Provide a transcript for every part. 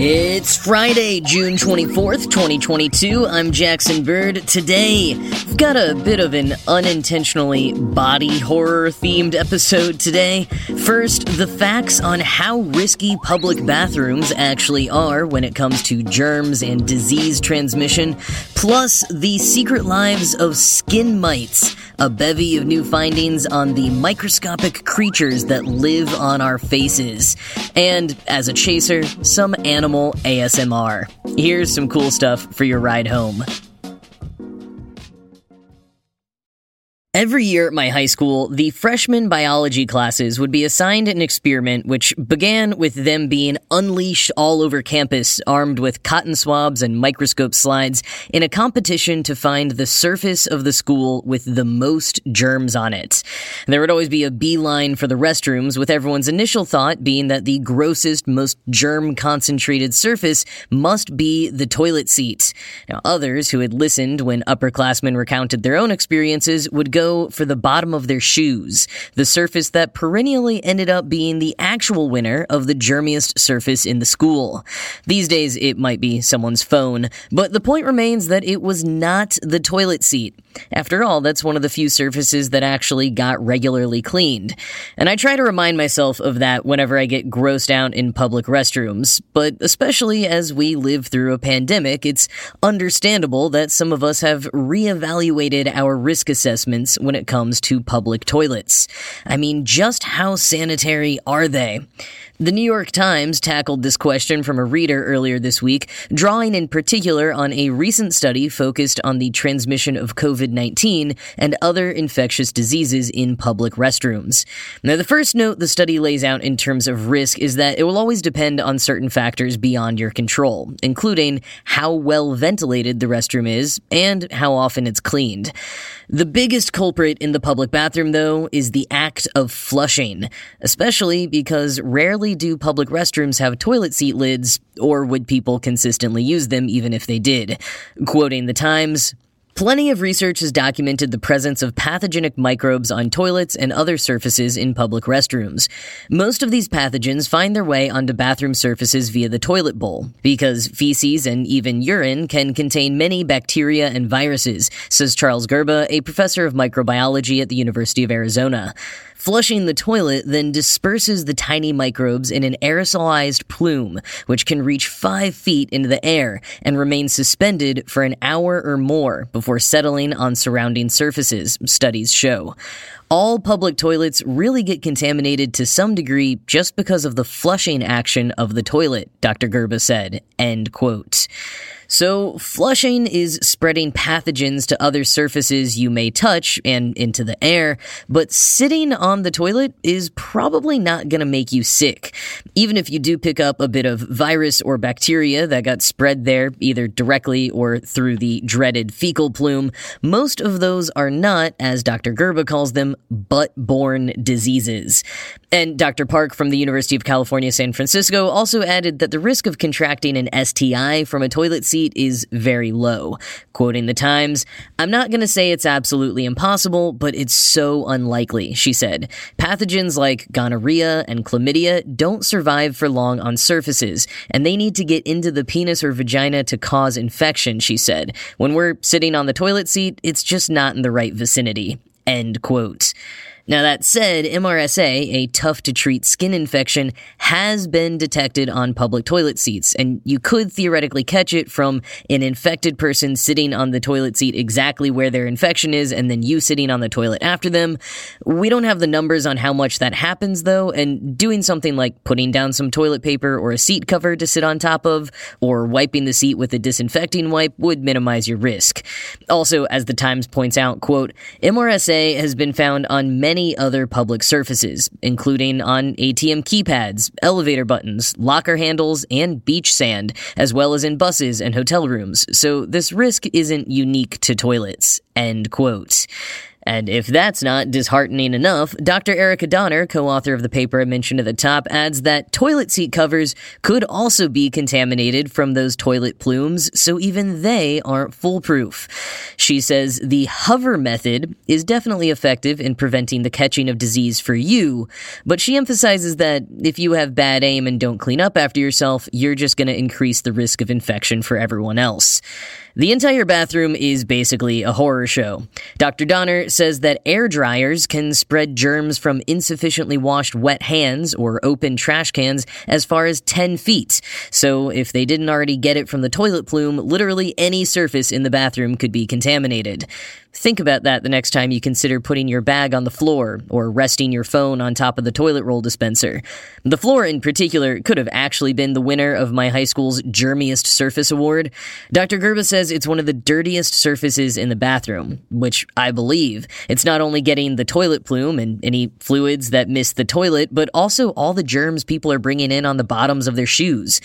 It's Friday, June 24th, 2022. I'm Jackson Bird. Today, we've got a bit of an unintentionally body horror themed episode today. First, the facts on how risky public bathrooms actually are when it comes to germs and disease transmission, plus the secret lives of skin mites a bevy of new findings on the microscopic creatures that live on our faces, and as a chaser, some animal ASMR. Here's some cool stuff for your ride home. Every year at my high school, the freshman biology classes would be assigned an experiment which began with them being unleashed all over campus, armed with cotton swabs and microscope slides, in a competition to find the surface of the school with the most germs on it. There would always be a beeline for the restrooms, with everyone's initial thought being that the grossest, most germ concentrated surface must be the toilet seat. Now, others who had listened when upperclassmen recounted their own experiences would go for the bottom of their shoes, the surface that perennially ended up being the actual winner of the germiest surface in the school. These days, it might be someone's phone, but the point remains that it was not the toilet seat. After all, that's one of the few surfaces that actually got regularly cleaned. And I try to remind myself of that whenever I get grossed out in public restrooms, but especially as we live through a pandemic, it's understandable that some of us have reevaluated our risk assessments when it comes to public toilets. I mean, just how sanitary are they? The New York Times tackled this question from a reader earlier this week, drawing in particular on a recent study focused on the transmission of COVID 19 and other infectious diseases in public restrooms. Now, the first note the study lays out in terms of risk is that it will always depend on certain factors beyond your control, including how well ventilated the restroom is and how often it's cleaned. The biggest culprit in the public bathroom, though, is the act of flushing, especially because rarely do public restrooms have toilet seat lids, or would people consistently use them even if they did. Quoting the Times, Plenty of research has documented the presence of pathogenic microbes on toilets and other surfaces in public restrooms. Most of these pathogens find their way onto bathroom surfaces via the toilet bowl, because feces and even urine can contain many bacteria and viruses, says Charles Gerba, a professor of microbiology at the University of Arizona. Flushing the toilet then disperses the tiny microbes in an aerosolized plume, which can reach five feet into the air and remain suspended for an hour or more before settling on surrounding surfaces, studies show. All public toilets really get contaminated to some degree just because of the flushing action of the toilet, Dr. Gerba said. End quote. So, flushing is spreading pathogens to other surfaces you may touch and into the air, but sitting on the toilet is probably not going to make you sick. Even if you do pick up a bit of virus or bacteria that got spread there, either directly or through the dreaded fecal plume, most of those are not, as Dr. Gerba calls them, butt borne diseases. And Dr. Park from the University of California, San Francisco also added that the risk of contracting an STI from a toilet seat seat is very low. Quoting the Times, I'm not going to say it's absolutely impossible, but it's so unlikely, she said. Pathogens like gonorrhea and chlamydia don't survive for long on surfaces, and they need to get into the penis or vagina to cause infection, she said. When we're sitting on the toilet seat, it's just not in the right vicinity. End quote. Now, that said, MRSA, a tough to treat skin infection, has been detected on public toilet seats, and you could theoretically catch it from an infected person sitting on the toilet seat exactly where their infection is, and then you sitting on the toilet after them. We don't have the numbers on how much that happens, though, and doing something like putting down some toilet paper or a seat cover to sit on top of, or wiping the seat with a disinfecting wipe would minimize your risk. Also, as the Times points out, quote, MRSA has been found on many many other public surfaces, including on ATM keypads, elevator buttons, locker handles, and beach sand, as well as in buses and hotel rooms, so this risk isn't unique to toilets. End quote. And if that's not disheartening enough, Dr. Erica Donner, co author of the paper I mentioned at the top, adds that toilet seat covers could also be contaminated from those toilet plumes, so even they aren't foolproof. She says the hover method is definitely effective in preventing the catching of disease for you, but she emphasizes that if you have bad aim and don't clean up after yourself, you're just going to increase the risk of infection for everyone else. The entire bathroom is basically a horror show. Dr. Donner says that air dryers can spread germs from insufficiently washed wet hands or open trash cans as far as 10 feet. So if they didn't already get it from the toilet plume, literally any surface in the bathroom could be contaminated. Think about that the next time you consider putting your bag on the floor or resting your phone on top of the toilet roll dispenser. The floor, in particular, could have actually been the winner of my high school's Germiest Surface Award. Dr. Gerba says it's one of the dirtiest surfaces in the bathroom, which I believe. It's not only getting the toilet plume and any fluids that miss the toilet, but also all the germs people are bringing in on the bottoms of their shoes.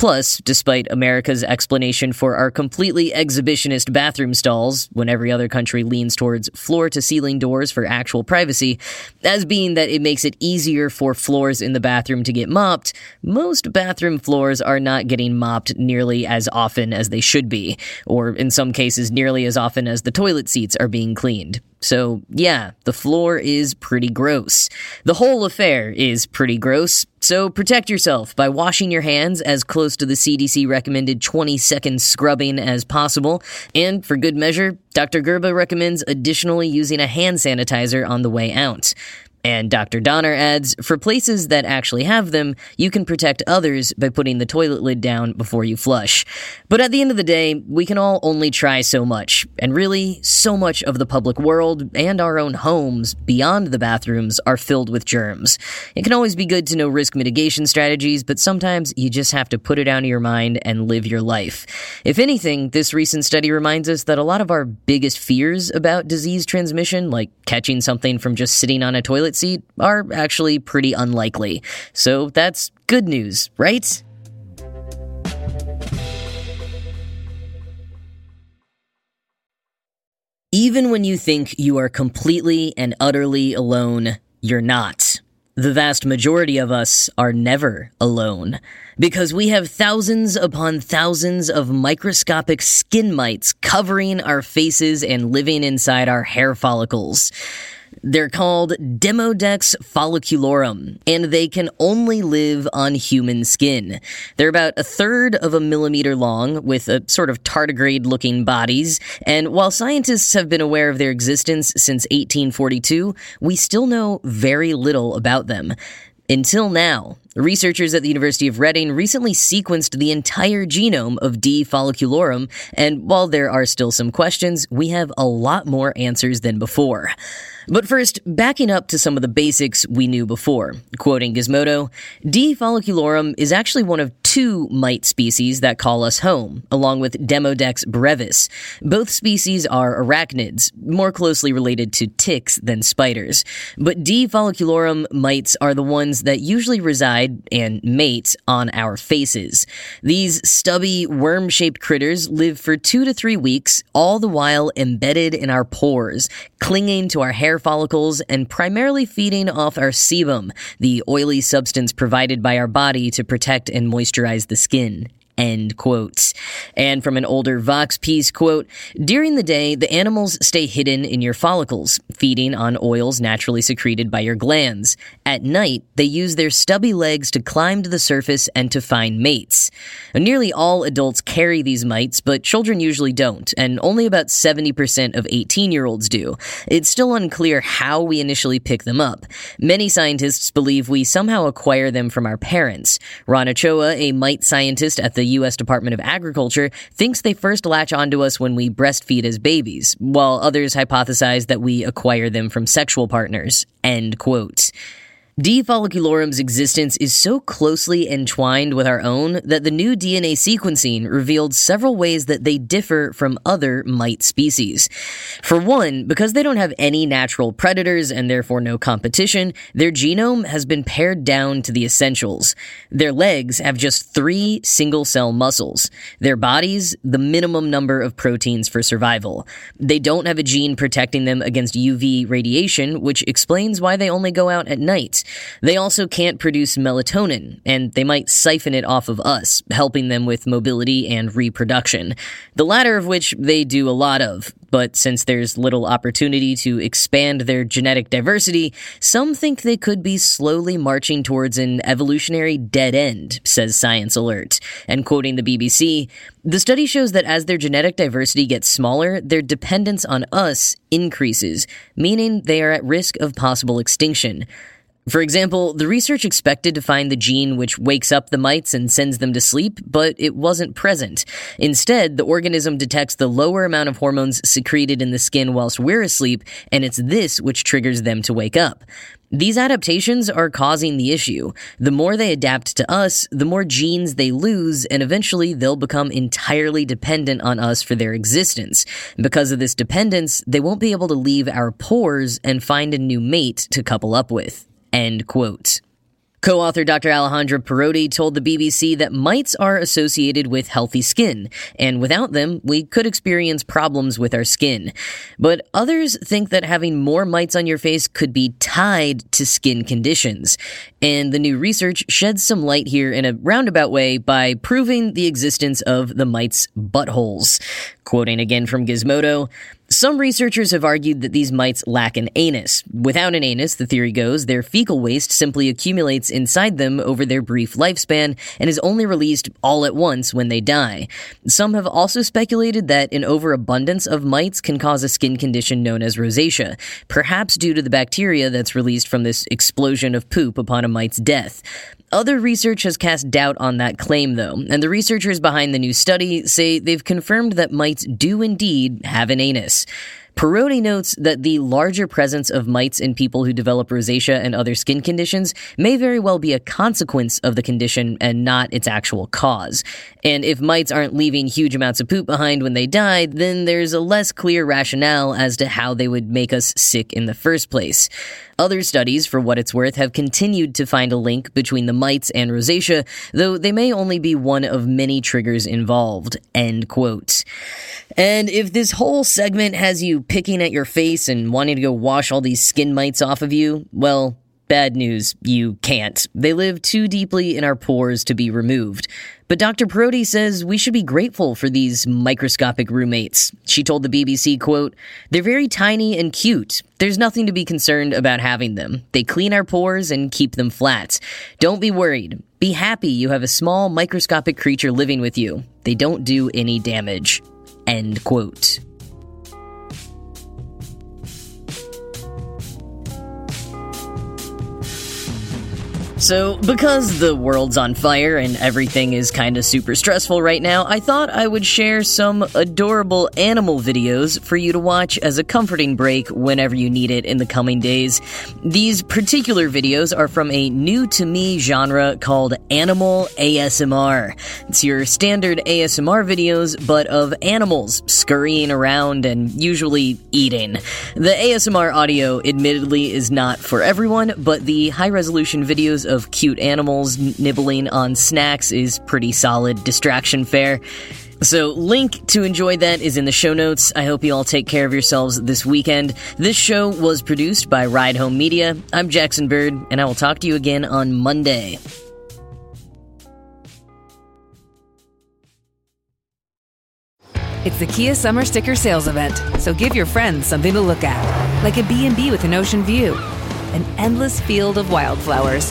Plus, despite America's explanation for our completely exhibitionist bathroom stalls, when every other country leans towards floor to ceiling doors for actual privacy, as being that it makes it easier for floors in the bathroom to get mopped, most bathroom floors are not getting mopped nearly as often as they should be, or in some cases, nearly as often as the toilet seats are being cleaned. So, yeah, the floor is pretty gross. The whole affair is pretty gross, so protect yourself by washing your hands as close to the CDC recommended 20 second scrubbing as possible. And for good measure, Dr. Gerba recommends additionally using a hand sanitizer on the way out. And Dr. Donner adds, for places that actually have them, you can protect others by putting the toilet lid down before you flush. But at the end of the day, we can all only try so much, and really, so much of the public world and our own homes beyond the bathrooms are filled with germs. It can always be good to know risk mitigation strategies, but sometimes you just have to put it out of your mind and live your life. If anything, this recent study reminds us that a lot of our biggest fears about disease transmission, like catching something from just sitting on a toilet seat are actually pretty unlikely. So that's good news, right? Even when you think you are completely and utterly alone, you're not. The vast majority of us are never alone because we have thousands upon thousands of microscopic skin mites covering our faces and living inside our hair follicles. They're called Demodex folliculorum, and they can only live on human skin. They're about a third of a millimeter long, with a sort of tardigrade looking bodies, and while scientists have been aware of their existence since 1842, we still know very little about them. Until now, researchers at the University of Reading recently sequenced the entire genome of D. folliculorum, and while there are still some questions, we have a lot more answers than before. But first, backing up to some of the basics we knew before. Quoting Gizmodo, D. folliculorum is actually one of two mite species that call us home, along with Demodex brevis. Both species are arachnids, more closely related to ticks than spiders. But D. folliculorum mites are the ones that usually reside and mate on our faces. These stubby, worm shaped critters live for two to three weeks, all the while embedded in our pores, clinging to our hair follicles and primarily feeding off our sebum, the oily substance provided by our body to protect and moisturize the skin. End quotes. And from an older Vox piece, quote, During the day, the animals stay hidden in your follicles, feeding on oils naturally secreted by your glands. At night, they use their stubby legs to climb to the surface and to find mates. Nearly all adults carry these mites, but children usually don't, and only about 70% of 18 year olds do. It's still unclear how we initially pick them up. Many scientists believe we somehow acquire them from our parents. Ron Ochoa, a mite scientist at the U.S. Department of Agriculture thinks they first latch onto us when we breastfeed as babies, while others hypothesize that we acquire them from sexual partners. End quote. D. folliculorum's existence is so closely entwined with our own that the new DNA sequencing revealed several ways that they differ from other mite species. For one, because they don't have any natural predators and therefore no competition, their genome has been pared down to the essentials. Their legs have just three single cell muscles. Their bodies, the minimum number of proteins for survival. They don't have a gene protecting them against UV radiation, which explains why they only go out at night. They also can't produce melatonin, and they might siphon it off of us, helping them with mobility and reproduction. The latter of which they do a lot of, but since there's little opportunity to expand their genetic diversity, some think they could be slowly marching towards an evolutionary dead end, says Science Alert. And quoting the BBC, the study shows that as their genetic diversity gets smaller, their dependence on us increases, meaning they are at risk of possible extinction. For example, the research expected to find the gene which wakes up the mites and sends them to sleep, but it wasn't present. Instead, the organism detects the lower amount of hormones secreted in the skin whilst we're asleep, and it's this which triggers them to wake up. These adaptations are causing the issue. The more they adapt to us, the more genes they lose, and eventually they'll become entirely dependent on us for their existence. Because of this dependence, they won't be able to leave our pores and find a new mate to couple up with. End quote. Co author Dr. Alejandra Perotti told the BBC that mites are associated with healthy skin, and without them, we could experience problems with our skin. But others think that having more mites on your face could be tied to skin conditions. And the new research sheds some light here in a roundabout way by proving the existence of the mites' buttholes. Quoting again from Gizmodo, some researchers have argued that these mites lack an anus. Without an anus, the theory goes, their fecal waste simply accumulates inside them over their brief lifespan and is only released all at once when they die. Some have also speculated that an overabundance of mites can cause a skin condition known as rosacea, perhaps due to the bacteria that's released from this explosion of poop upon a mite's death. Other research has cast doubt on that claim, though, and the researchers behind the new study say they've confirmed that mites do indeed have an anus. Perotti notes that the larger presence of mites in people who develop rosacea and other skin conditions may very well be a consequence of the condition and not its actual cause. And if mites aren't leaving huge amounts of poop behind when they die, then there's a less clear rationale as to how they would make us sick in the first place. Other studies, for what it's worth, have continued to find a link between the mites and rosacea, though they may only be one of many triggers involved. End quote. And if this whole segment has you picking at your face and wanting to go wash all these skin mites off of you, well, Bad news, you can't. They live too deeply in our pores to be removed. But Dr. Perotti says we should be grateful for these microscopic roommates. She told the BBC, quote, They're very tiny and cute. There's nothing to be concerned about having them. They clean our pores and keep them flat. Don't be worried. Be happy you have a small microscopic creature living with you. They don't do any damage. End quote. So, because the world's on fire and everything is kinda super stressful right now, I thought I would share some adorable animal videos for you to watch as a comforting break whenever you need it in the coming days. These particular videos are from a new to me genre called Animal ASMR. It's your standard ASMR videos, but of animals scurrying around and usually eating. The ASMR audio, admittedly, is not for everyone, but the high resolution videos of cute animals nibbling on snacks is pretty solid distraction fare. So, link to enjoy that is in the show notes. I hope you all take care of yourselves this weekend. This show was produced by Ride Home Media. I'm Jackson Bird, and I will talk to you again on Monday. It's the Kia Summer Sticker Sales Event, so give your friends something to look at, like a B&B with an ocean view, an endless field of wildflowers,